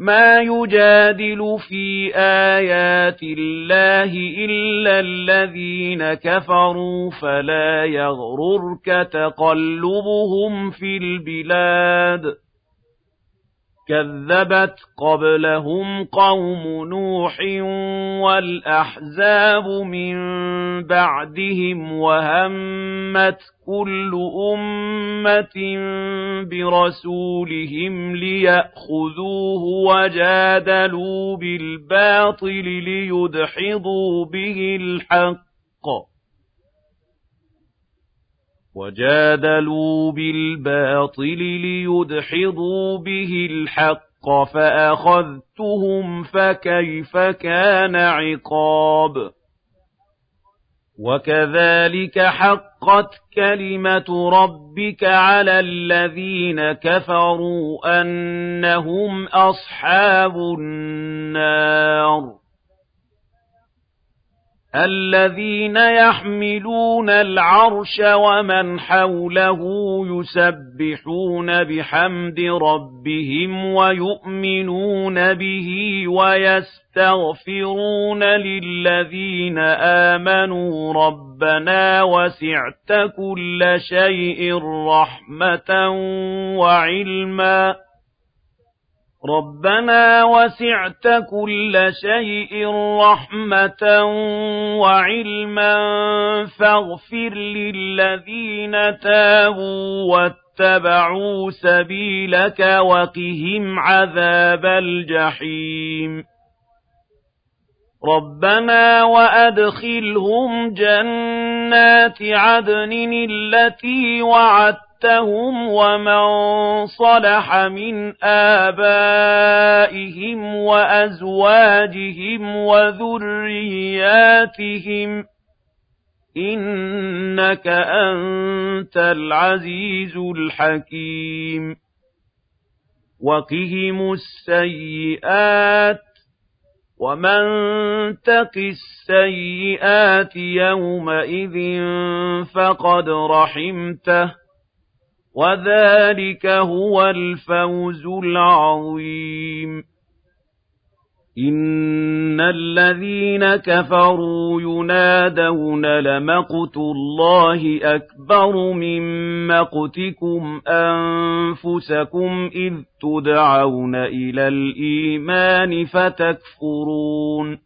ما يجادل في آيات الله إلا الذين كفروا فلا يغررك تقلبهم في البلاد. كذبت قبلهم قوم نوح والأحزاب من بعدهم وهمت كل أمة برسولهم ليأخذوه وجادلوا بالباطل ليدحضوا به الحق وجادلوا بالباطل ليدحضوا به الحق فأخذتهم فكيف كان عقاب. وكذلك حقت كلمة ربك على الذين كفروا أنهم أصحاب النار. الذين يحملون العرش ومن حوله يسبحون بحمد ربهم ويؤمنون به ويستغفرون للذين آمنوا ربنا وسعت كل شيء رحمة وعلما رَبَّنَا وَسِعْتَ كُلَّ شَيْءٍ رَّحْمَةً وَعِلْمًا فَاغْفِرْ لِلَّذِينَ تَابُوا وَاتَّبَعُوا سَبِيلَكَ وَقِهِمْ عَذَابَ الْجَحِيمِ. رَبَّنَا وَأَدْخِلْهُمْ جَنَّاتِ عَدْنٍ الَّتِي وَعَدتَّ وَمَنْ وَمَن صَلَحَ مِنْ آبَائِهِمْ وَأَزْوَاجِهِمْ وَذُرِّيَّاتِهِمْ ۚ إِنَّكَ أَنتَ الْعَزِيزُ الْحَكِيمُ وَقِهِمُ السَّيِّئَاتِ وَمَن تَقِ السَّيِّئَاتِ يَوْمَئِذٍ فَقَدْ رَحِمْتَهُ وَذَلِكَ هُوَ الْفَوْزُ الْعَظِيمُ إِنَّ الَّذِينَ كَفَرُوا يُنَادَوْنَ لَمَقْتُ اللَّهِ أَكْبَرُ مِن مَّقْتِكُمْ أَنفُسَكُمْ إِذْ تُدْعَوْنَ إِلَى الْإِيمَانِ فَتَكْفُرُونَ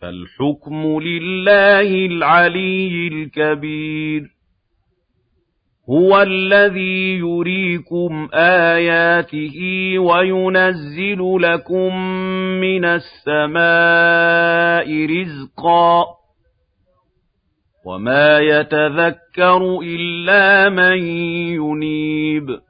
فالحكم لله العلي الكبير. هو الذي يريكم آياته وينزل لكم من السماء رزقا. وما يتذكر إلا من ينيب.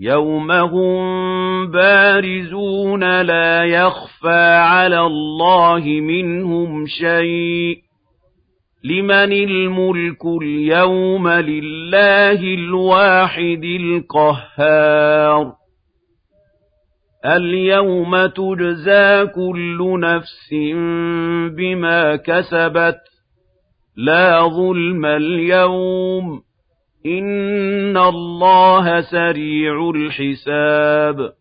يَوْمَ هُم بَارِزُونَ لَا يَخْفَىٰ عَلَى اللَّهِ مِنْهُمْ شَيْءٌ ۚ لِّمَنِ الْمُلْكُ الْيَوْمَ لِلَّهِ الْوَاحِدِ الْقَهَّارِ الْيَوْمَ تُجْزَىٰ كُلُّ نَفْسٍ بِمَا كَسَبَتْ لَا ظُلْمَ الْيَوْمَ ۚ إِنَّ اللَّهَ سَرِيعُ الْحِسَابِ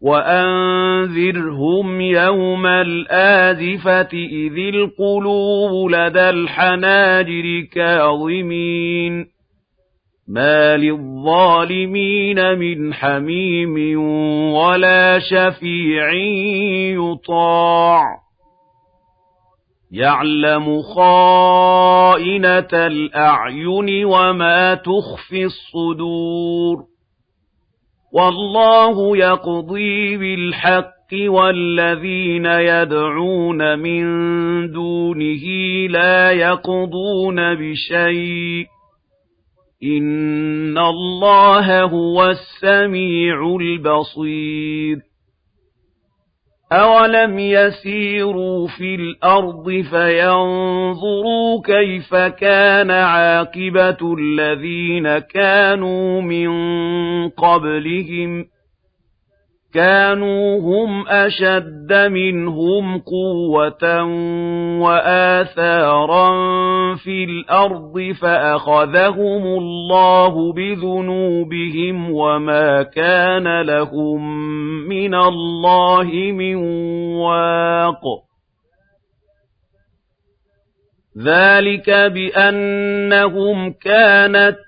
وَأَنذِرْهُمْ يَوْمَ الْآزِفَةِ إِذِ الْقُلُوبُ لَدَى الْحَنَاجِرِ كَاظِمِينَ مَا لِلظَّالِمِينَ مِنْ حَمِيمٍ وَلَا شَفِيعٍ يُطَاعُ يَعْلَمُ خَائِنَةَ الْأَعْيُنِ وَمَا تُخْفِي الصُّدُورُ. وَاللَّهُ يَقْضِي بِالْحَقِّ وَالَّذِينَ يَدْعُونَ مِن دُونِهِ لَا يَقْضُونَ بِشَيْءٍ. إِنَّ اللَّهَ هُوَ السَّمِيعُ الْبَصِيرُ. أَوَلَمْ يَسِيرُوا فِي الْأَرْضِ فَيَنظُرُوا كَيْفَ كَانَ عَاقِبَةُ الَّذِينَ كَانُوا مِن قَبْلِهِمْ ۚ كَانُوا هُمْ أَشَدَّ مِنْهُمْ قُوَّةً وَآثَارًا فِي الْأَرْضِ فَأَخَذَهُمُ اللَّهُ بِذُنُوبِهِمْ وَمَا كَانَ لَهُم مِّنَ اللَّهِ مِن وَاقٍ. ذَلِكَ بِأَنَّهُمْ كَانَتْ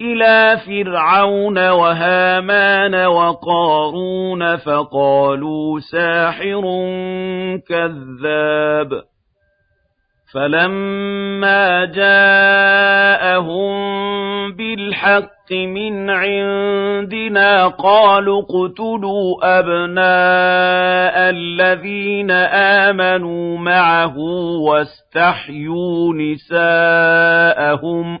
إِلَىٰ فِرْعَوْنَ وَهَامَانَ وَقَارُونَ فَقَالُوا سَاحِرٌ كَذَّابٌ. فَلَمَّا جَاءَهُم بِالْحَقِّ مِنْ عِندِنَا قَالُوا اقْتُلُوا أَبْنَاءَ الَّذِينَ آمَنُوا مَعَهُ وَاسْتَحْيُوا نِسَاءَهُمْ ۚ.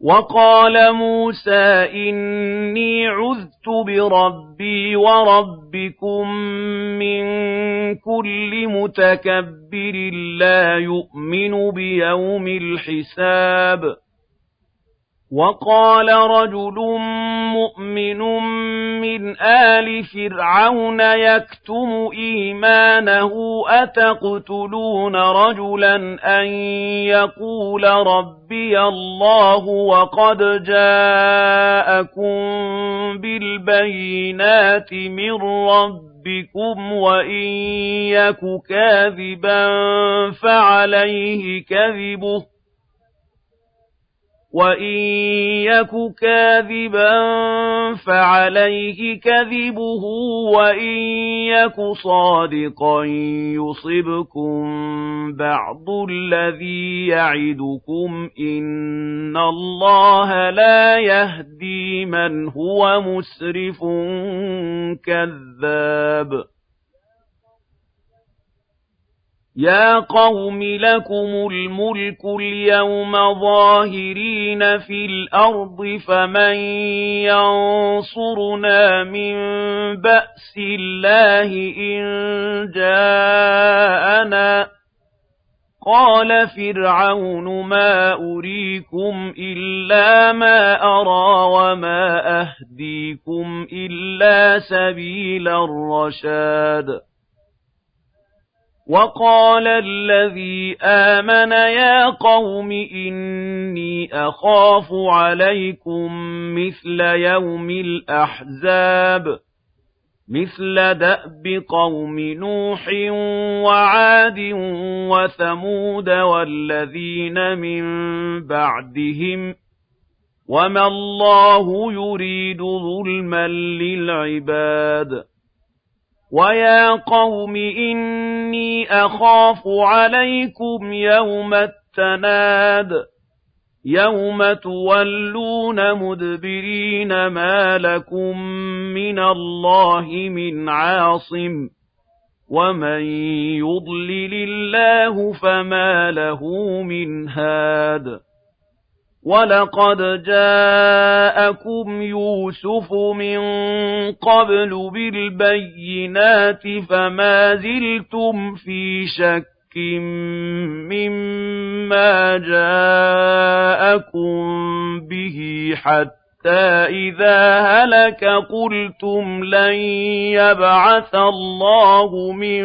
وَقَالَ مُوسَىٰ إِنِّي عُذْتُ بِرَبِّي وَرَبِّكُم مِّن كُلِّ مُتَكَبِّرٍ لَّا يُؤْمِنُ بِيَوْمِ الْحِسَابِ. وَقَالَ رَجُلٌ مُّؤْمِنٌ مِّنْ آلِ فِرْعَوْنَ يَكْتُمُ إِيمَانَهُ أَتَقْتُلُونَ رَجُلًا أَن يَقُولَ رَبِّيَ اللَّهُ وَقَدْ جَاءَكُم بِالْبَيِّنَاتِ مِن رَّبِّكُمْ وَإِن يَكُ كَاذِبًا فَعَلَيْهِ كَذِبُهُ وَإِن يَكُ كَاذِبًا فَعَلَيْهِ كَذِبُهُ وَإِن يَكُ صَادِقًا يُصِبْكُم بَعْضُ الَّذِي يَعِدُكُمْ ۖ إِنَّ اللَّهَ لَا يَهْدِي مَنْ هُوَ مُسْرِفٌ كَذَّابٌ يَا قَوْمِ لَكُمُ الْمُلْكُ الْيَوْمَ ظَاهِرِينَ فِي الْأَرْضِ فَمَن يَنصُرُنَا مِن بَأْسِ اللَّهِ إِن جَاءَنَا ۚ قَالَ فِرْعَوْنُ مَا أُرِيكُمْ إِلَّا مَا أَرَىٰ وَمَا أَهْدِيكُمْ إِلَّا سَبِيلَ الرَّشَادِ وَقَالَ الَّذِي آمَنَ يَا قَوْمِ إِنِّي أَخَافُ عَلَيْكُم مِّثْلَ يَوْمِ الْأَحْزَابِ مثل دأب قوم نوح وعاد وثمود والذين من بعدهم وما الله يريد ظلما للعباد. ويا قوم إني أخاف عليكم يوم التناد يَوْمَ تُوَلُّونَ مُدْبِرِينَ مَا لَكُم مِّنَ اللَّهِ مِنْ عَاصِمٍ وَمَن يُضْلِلِ اللَّهُ فَمَا لَهُ مِنْ هَادٍ وَلَقَدْ جَاءَكُمْ يُوسُفُ مِن قَبْلُ بِالْبَيِّنَاتِ فَمَا زِلْتُمْ فِي شَكٍّ مِّمَّا جَاءَكُم بِهِ حَتَّىٰ إِذَا هَلَكَ قُلْتُمْ لَن يَبْعَثَ اللَّهُ مِن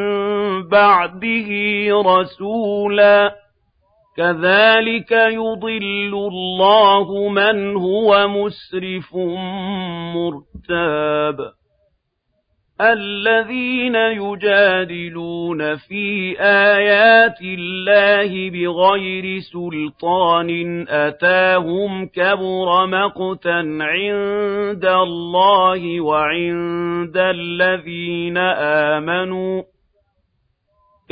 بَعْدِهِ رَسُولًا كَذَٰلِكَ يُضِلُّ اللَّهُ مَنْ هُوَ مُسْرِفٌ مُّرْتَابٌ الَّذِينَ يُجَادِلُونَ فِي آيَاتِ اللَّهِ بِغَيْرِ سُلْطَانٍ أَتَاهُمْ كَبُرَ مَقْتًا عِندَ اللَّهِ وَعِندَ الَّذِينَ آمَنُوا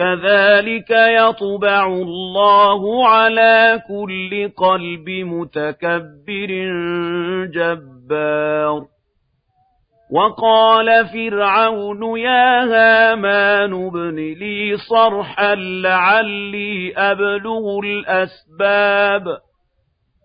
كَذَلِكَ يَطْبَعُ اللَّهُ عَلَىٰ كُلِّ قَلْبِ مُتَكَبِّرٍ جَبَّارٍ. وَقَالَ فِرْعَوْنُ يَا هَامَانُ ابْنِ لِي صَرْحًا لَّعَلِّي أَبْلُغُ الْأَسْبَابَ.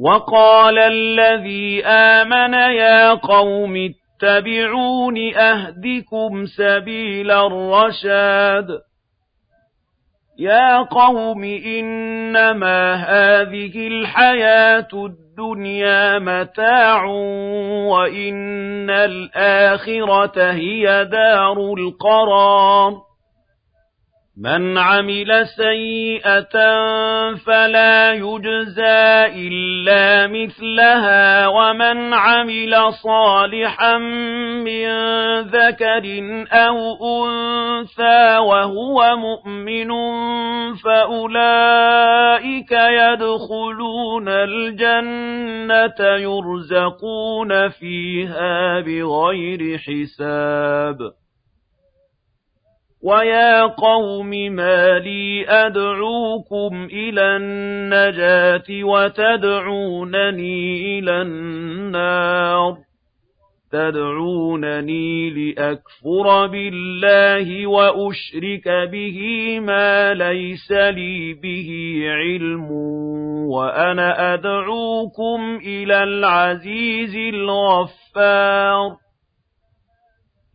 وَقَالَ الَّذِي آمَنَ يَا قَوْمِ اتَّبِعُونِ أَهْدِكُمْ سَبِيلَ الرَّشَادِ. يَا قَوْمِ إِنَّمَا هَٰذِهِ الْحَيَاةُ الدُّنْيَا مَتَاعٌ وَإِنَّ الْآخِرَةَ هِيَ دَارُ الْقَرَارِ. مَنْ عَمِلَ سَيِّئَةً فَلَا يُجْزَىٰ إِلَّا مِثْلَهَا وَمَنْ عَمِلَ صَالِحًا مِّن ذَكَرٍ أَوْ أُنثَىٰ وَهُوَ مُؤْمِنٌ فَأُولَٰئِكَ يَدْخُلُونَ الْجَنَّةَ يُرْزَقُونَ فِيهَا بِغَيْرِ حِسَابٍ. وَيَا قَوْمِ مَا لِي أَدْعُوكُمْ إِلَى النَّجَاةِ وَتَدْعُونَنِي إِلَى النَّارِ تَدْعُونَنِي لِأَكْفُرَ بِاللَّهِ وَأُشْرِكَ بِهِ مَا لَيْسَ لِي بِهِ عِلْمٌ وَأَنَا أَدْعُوكُمْ إِلَى الْعَزِيزِ الْغَفَّارِ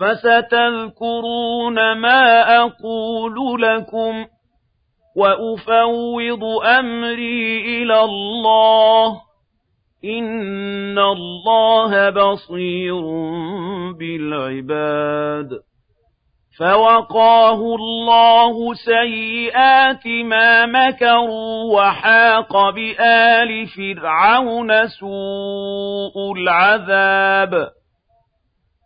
فَسَتَذْكُرُونَ مَا أَقُولُ لَكُمْ وَأُفَوِّضُ أَمْرِي إِلَى اللَّهِ. إِنَّ اللَّهَ بَصِيرٌ بِالْعِبَادِ. فَوَقَاهُ اللَّهُ سَيِّئَاتِ مَا مَكَرُوا وَحَاقَ بِآلِ فِرْعَوْنَ سُوءُ الْعَذَابِ.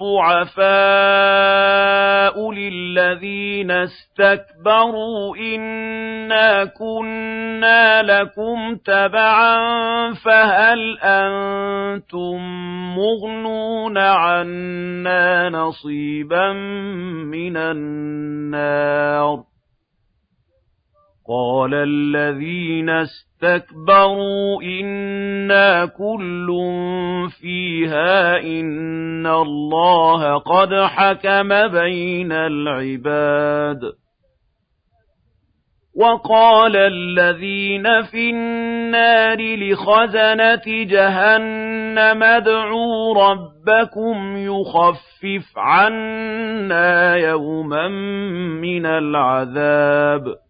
الضُّعَفَاءُ لِلَّذِينَ اسْتَكْبَرُوا إِنَّا كُنَّا لَكُمْ تَبَعًا فَهَلْ أَنتُم مُّغْنُونَ عَنَّا نَصِيبًا مِّنَ النَّارِ قَالَ الَّذِينَ اسْتَكْبَرُوا إِنَّا كُلٌّ فِيهَا إِنَّ اللَّهَ قَدْ حَكَمَ بَيْنَ الْعِبَادِ وَقَالَ الَّذِينَ فِي النَّارِ لِخَزَنَةِ جَهَنَّمَ ادْعُوا رَبَّكُمْ يُخَفِّفْ عَنَّا يَوْمًا مِّنَ الْعَذَابِ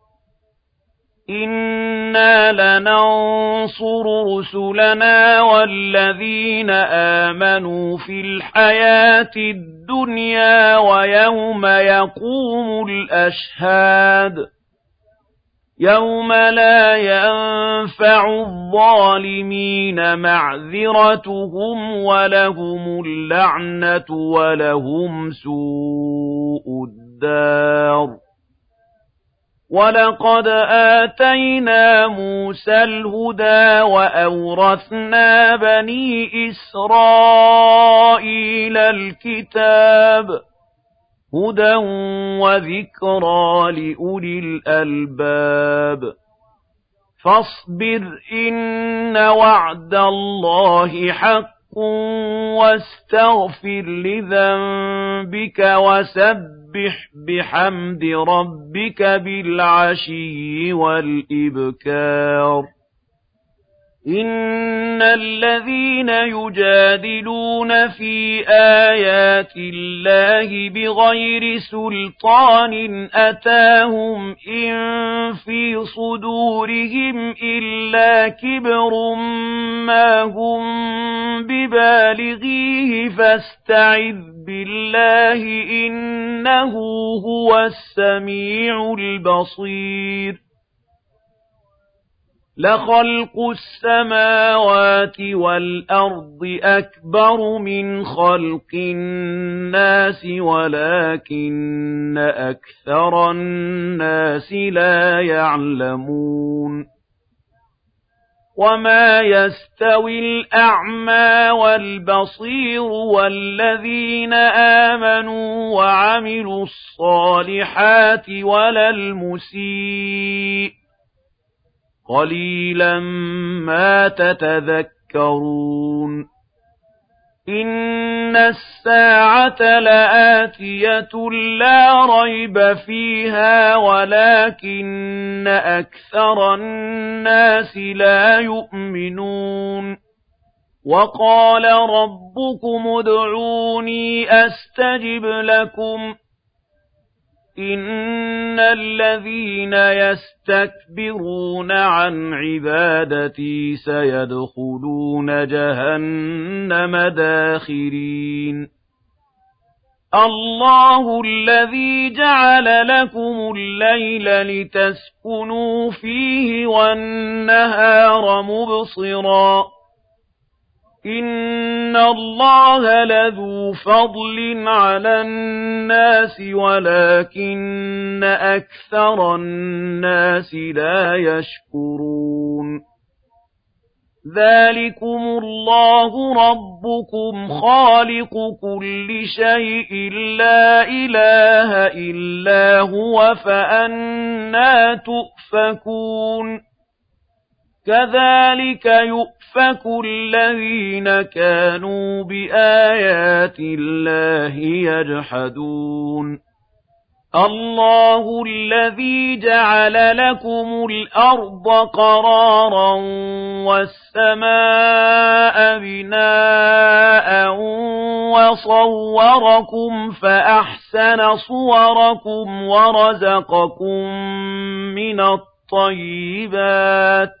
إِنَّا لَنَنصُرُ رُسُلَنَا وَالَّذِينَ آمَنُوا فِي الْحَيَاةِ الدُّنْيَا وَيَوْمَ يَقُومُ الْأَشْهَادُ يَوْمَ لَا يَنفَعُ الظَّالِمِينَ مَعْذِرَتُهُمْ وَلَهُمُ اللَّعْنَةُ وَلَهُمْ سُوءُ الدَّارِ وَلَقَدْ آتَيْنَا مُوسَى الْهُدَىٰ وَأَوْرَثْنَا بَنِي إِسْرَائِيلَ الْكِتَابَ هُدًى وَذِكْرَىٰ لِأُولِي الْأَلْبَابِ فَاصْبِرْ إِنَّ وَعْدَ اللَّهِ حَقٌّ وَاسْتَغْفِرْ لِذَنبِكَ وَسَبِّحْ فَسَبِّحْ بِحَمْدِ رَبِّكَ بِالْعَشِيِّ وَالْإِبْكَارِ إِنَّ الَّذِينَ يُجَادِلُونَ فِي آيَاتِ اللَّهِ بِغَيْرِ سُلْطَانٍ أَتَاهُمْ إِن فِي صُدُورِهِمْ إِلَّا كِبْرٌ مَّا هُم بِبَالِغِيهِ فَاسْتَعِذْ بِاللَّهِ إِنَّهُ هُوَ السَّمِيعُ الْبَصِيرُ لَخَلْقُ السَّمَاوَاتِ وَالْأَرْضِ أَكْبَرُ مِنْ خَلْقِ النَّاسِ وَلَكِنَّ أَكْثَرَ النَّاسِ لَا يَعْلَمُونَ وَمَا يَسْتَوِي الْأَعْمَى وَالْبَصِيرُ وَالَّذِينَ آمَنُوا وَعَمِلُوا الصَّالِحَاتِ وَلَا الْمُسِيءُ قَلِيلًا مَا تَتَذَكَّرُونَ إِنَّ السَّاعَةَ لَآتِيَةٌ لَا رَيْبَ فِيهَا وَلَكِنَّ أَكْثَرَ النَّاسِ لَا يُؤْمِنُونَ وَقَالَ رَبُّكُمُ ادْعُونِي أَسْتَجِبْ لَكُمْ إِنَّ الَّذِينَ يَسْتَكْبِرُونَ عَنْ عِبَادَتِي سَيَدْخُلُونَ جَهَنَّمَ دَاخِرِينَ اللَّهُ الَّذِي جَعَلَ لَكُمُ اللَّيْلَ لِتَسْكُنُوا فِيهِ وَالنَّهَارَ مُبْصِرًا إِنَّ اللَّهَ لَذُو فَضْلٍ عَلَى النَّاسِ وَلَكِنَّ أَكْثَرَ النَّاسِ لَا يَشْكُرُونَ ذَلِكُمُ اللَّهُ رَبُّكُمْ خَالِقُ كُلِّ شَيْءٍ لَّا إِلَٰهَ إِلَّا هُوَ فَأَنَّىٰ تُؤْفَكُونَ كَذَٰلِكَ يُؤْفَكُ الَّذِينَ كَانُوا بِآيَاتِ اللَّهِ يَجْحَدُونَ. اللَّهُ الَّذِي جَعَلَ لَكُمُ الْأَرْضَ قَرَارًا وَالسَّمَاءَ بِنَاءً وَصَوَّرَكُمْ فَأَحْسَنَ صُوَرَكُمْ وَرَزَقَكُم مِّنَ الطَّيِّبَاتِ.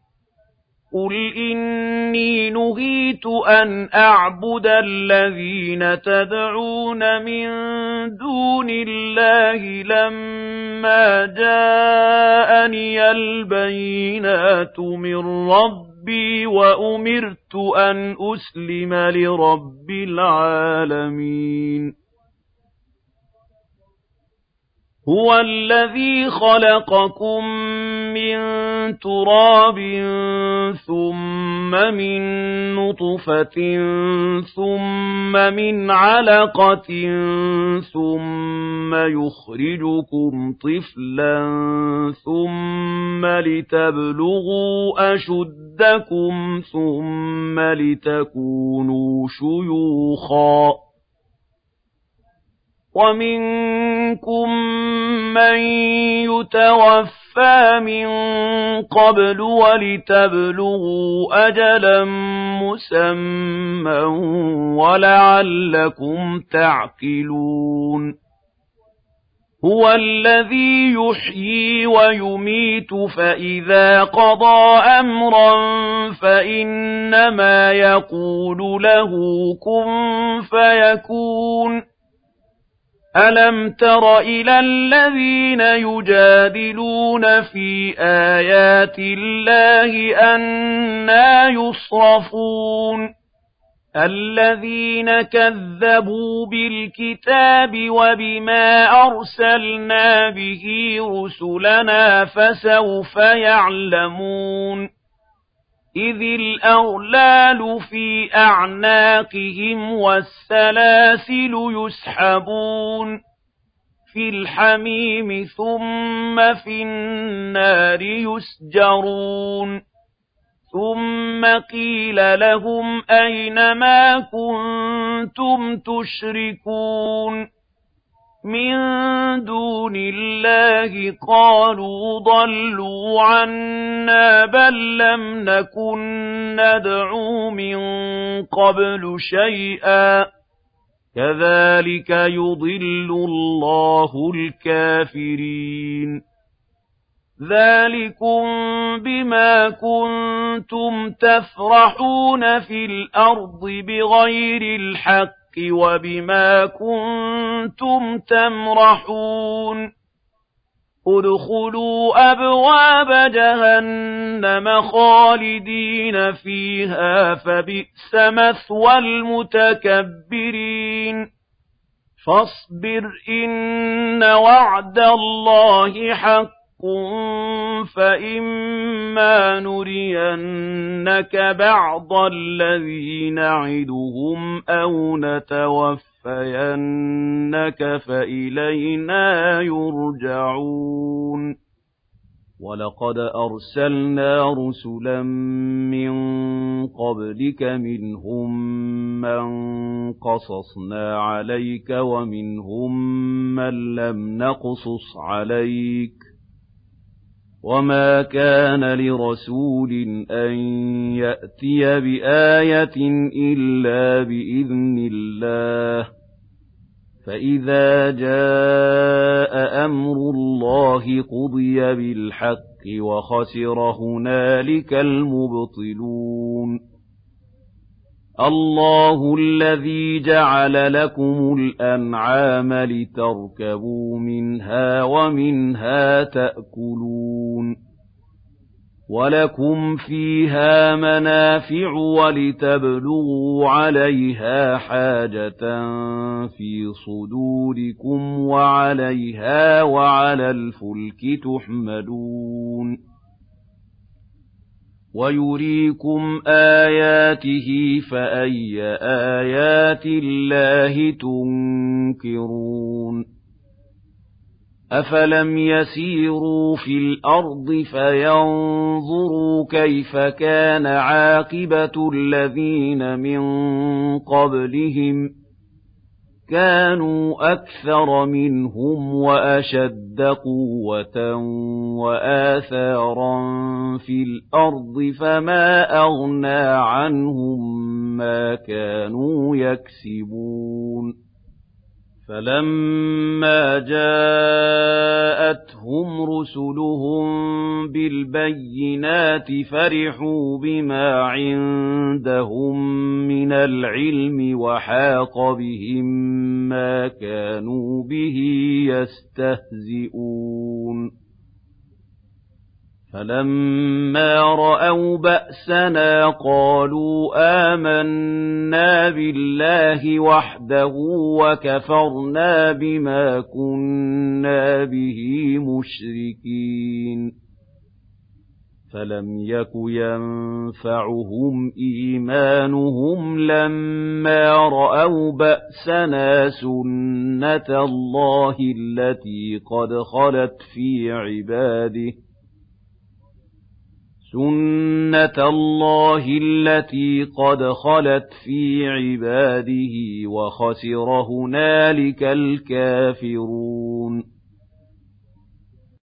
قُلْ إِنِّي نُهِيتُ أَنْ أَعْبُدَ الَّذِينَ تَدْعُونَ مِن دُونِ اللَّهِ لَمَّا جَاءَنِيَ الْبَيِّنَاتُ مِن رَّبِّي وَأُمِرْتُ أَنْ أُسْلِمَ لِرَبِّ الْعَالَمِينَ هُوَ الَّذِي خَلَقَكُم مِّن تُرَابٍ ثُمَّ مِن نُّطْفَةٍ ثُمَّ مِنْ عَلَقَةٍ ثُمَّ يُخْرِجُكُمْ طِفْلًا ثُمَّ لِتَبْلُغُوا أَشُدَّكُمْ ثُمَّ لِتَكُونُوا شُيُوخًا. وَمِنكُم مَّن يُتَوَفَّىٰ مِن قَبْلُ وَلِتَبْلُغُوا أَجَلًا مُّسَمًّى وَلَعَلَّكُمْ تَعْقِلُونَ هُوَ الَّذِي يُحْيِي وَيُمِيتُ فَإِذَا قَضَىٰ أَمْرًا فَإِنَّمَا يَقُولُ لَهُ كُن فَيَكُونُ أَلَمْ تَرَ إِلَى الَّذِينَ يُجَادِلُونَ فِي آيَاتِ اللَّهِ أَنَّىٰ يُصْرَفُونَ الَّذِينَ كَذَّبُوا بِالْكِتَابِ وَبِمَا أَرْسَلْنَا بِهِ رُسُلَنَا فَسَوْفَ يَعْلَمُونَ إِذِ الْأَغْلَالُ فِي أَعْنَاقِهِمْ وَالسَّلَاسِلُ يُسْحَبُونَ فِي الْحَمِيمِ ثُمَّ فِي النَّارِ يُسْجَرُونَ ثُمَّ قِيلَ لَهُمْ أَيْنَ مَا كُنتُمْ تُشْرِكُونَ مِن دُونِ اللَّهِ قَالُوا ضَلُّوا عَنَّا بَل لَّمْ نَكُن نَّدْعُو مِن قَبْلُ شَيْئًا كَذَلِكَ يُضِلُّ اللَّهُ الْكَافِرِينَ ذَلِكُم بِمَا كُنتُمْ تَفْرَحُونَ فِي الْأَرْضِ بِغَيْرِ الْحَقِّ وَبِمَا كُنتُمْ تَمْرَحُونَ. ادْخُلُوا أَبْوَابَ جَهَنَّمَ خَالِدِينَ فِيهَا فَبِئْسَ مَثْوَى الْمُتَكَبِّرِينَ. فَاصْبِرْ إِنَّ وَعْدَ اللَّهِ حَقٌّ. فَإِمَّا نُرِيَنَّكَ بَعْضَ الَّذِي نَعِدُهُمْ أَوْ نَتَوَفَّيَنَّكَ فَإِلَيْنَا يُرْجَعُونَ وَلَقَدْ أَرْسَلْنَا رُسُلًا مِّن قَبْلِكَ مِنْهُم مَّن قَصَصْنَا عَلَيْكَ وَمِنْهُم مَّن لَّمْ نَقْصُصْ عَلَيْكَ وَمَا كَانَ لِرَسُولٍ أَن يَأْتِيَ بِآيَةٍ إِلَّا بِإِذْنِ اللَّهِ ۚ فَإِذَا جَاءَ أَمْرُ اللَّهِ قُضِيَ بِالْحَقِّ وَخَسِرَ هُنَالِكَ الْمُبْطِلُونَ اللَّهُ الَّذِي جَعَلَ لَكُمُ الْأَنْعَامَ لِتَرْكَبُوا مِنْهَا وَمِنْهَا تَأْكُلُونَ وَلَكُمْ فِيهَا مَنَافِعُ وَلِتَبْلُغُوا عَلَيْهَا حَاجَةً فِي صُدُورِكُمْ وَعَلَيْهَا وَعَلَى الْفُلْكِ تُحْمَلُونَ وَيُرِيكُمْ آيَاتِهِ فَأَيَّ آيَاتِ اللَّهِ تُنكِرُونَ أَفَلَمْ يَسِيرُوا فِي الْأَرْضِ فَيَنظُرُوا كَيْفَ كَانَ عَاقِبَةُ الَّذِينَ مِن قَبْلِهِمْ ۚ كَانُوا أَكْثَرَ مِنْهُمْ وَأَشَدَّ قُوَّةً وَآثَارًا فِي الْأَرْضِ فَمَا أَغْنَىٰ عَنْهُم مَّا كَانُوا يَكْسِبُونَ فَلَمَّا جَاءَتْهُمْ رُسُلُهُم بِالْبَيِّنَاتِ فَرِحُوا بِمَا عِندَهُم مِّنَ الْعِلْمِ وَحَاقَ بِهِم مَّا كَانُوا بِهِ يَسْتَهْزِئُونَ فَلَمَّا رَأَوْا بَأْسَنَا قَالُوا آمَنَّا بِاللَّهِ وَحْدَهُ وَكَفَرْنَا بِمَا كُنَّا بِهِ مُشْرِكِينَ فَلَمْ يَكُ يَنفَعُهُمْ إِيمَانُهُمْ لَمَّا رَأَوْا بَأْسَنَا سُنَّتَ اللَّهِ الَّتِي قَدْ خَلَتْ فِي عِبَادِهِ سُنَّةَ اللَّهِ الَّتِي قَدْ خَلَتْ فِي عِبَادِهِ ۖ وَخَسِرَ هُنَالِكَ الْكَافِرُونَ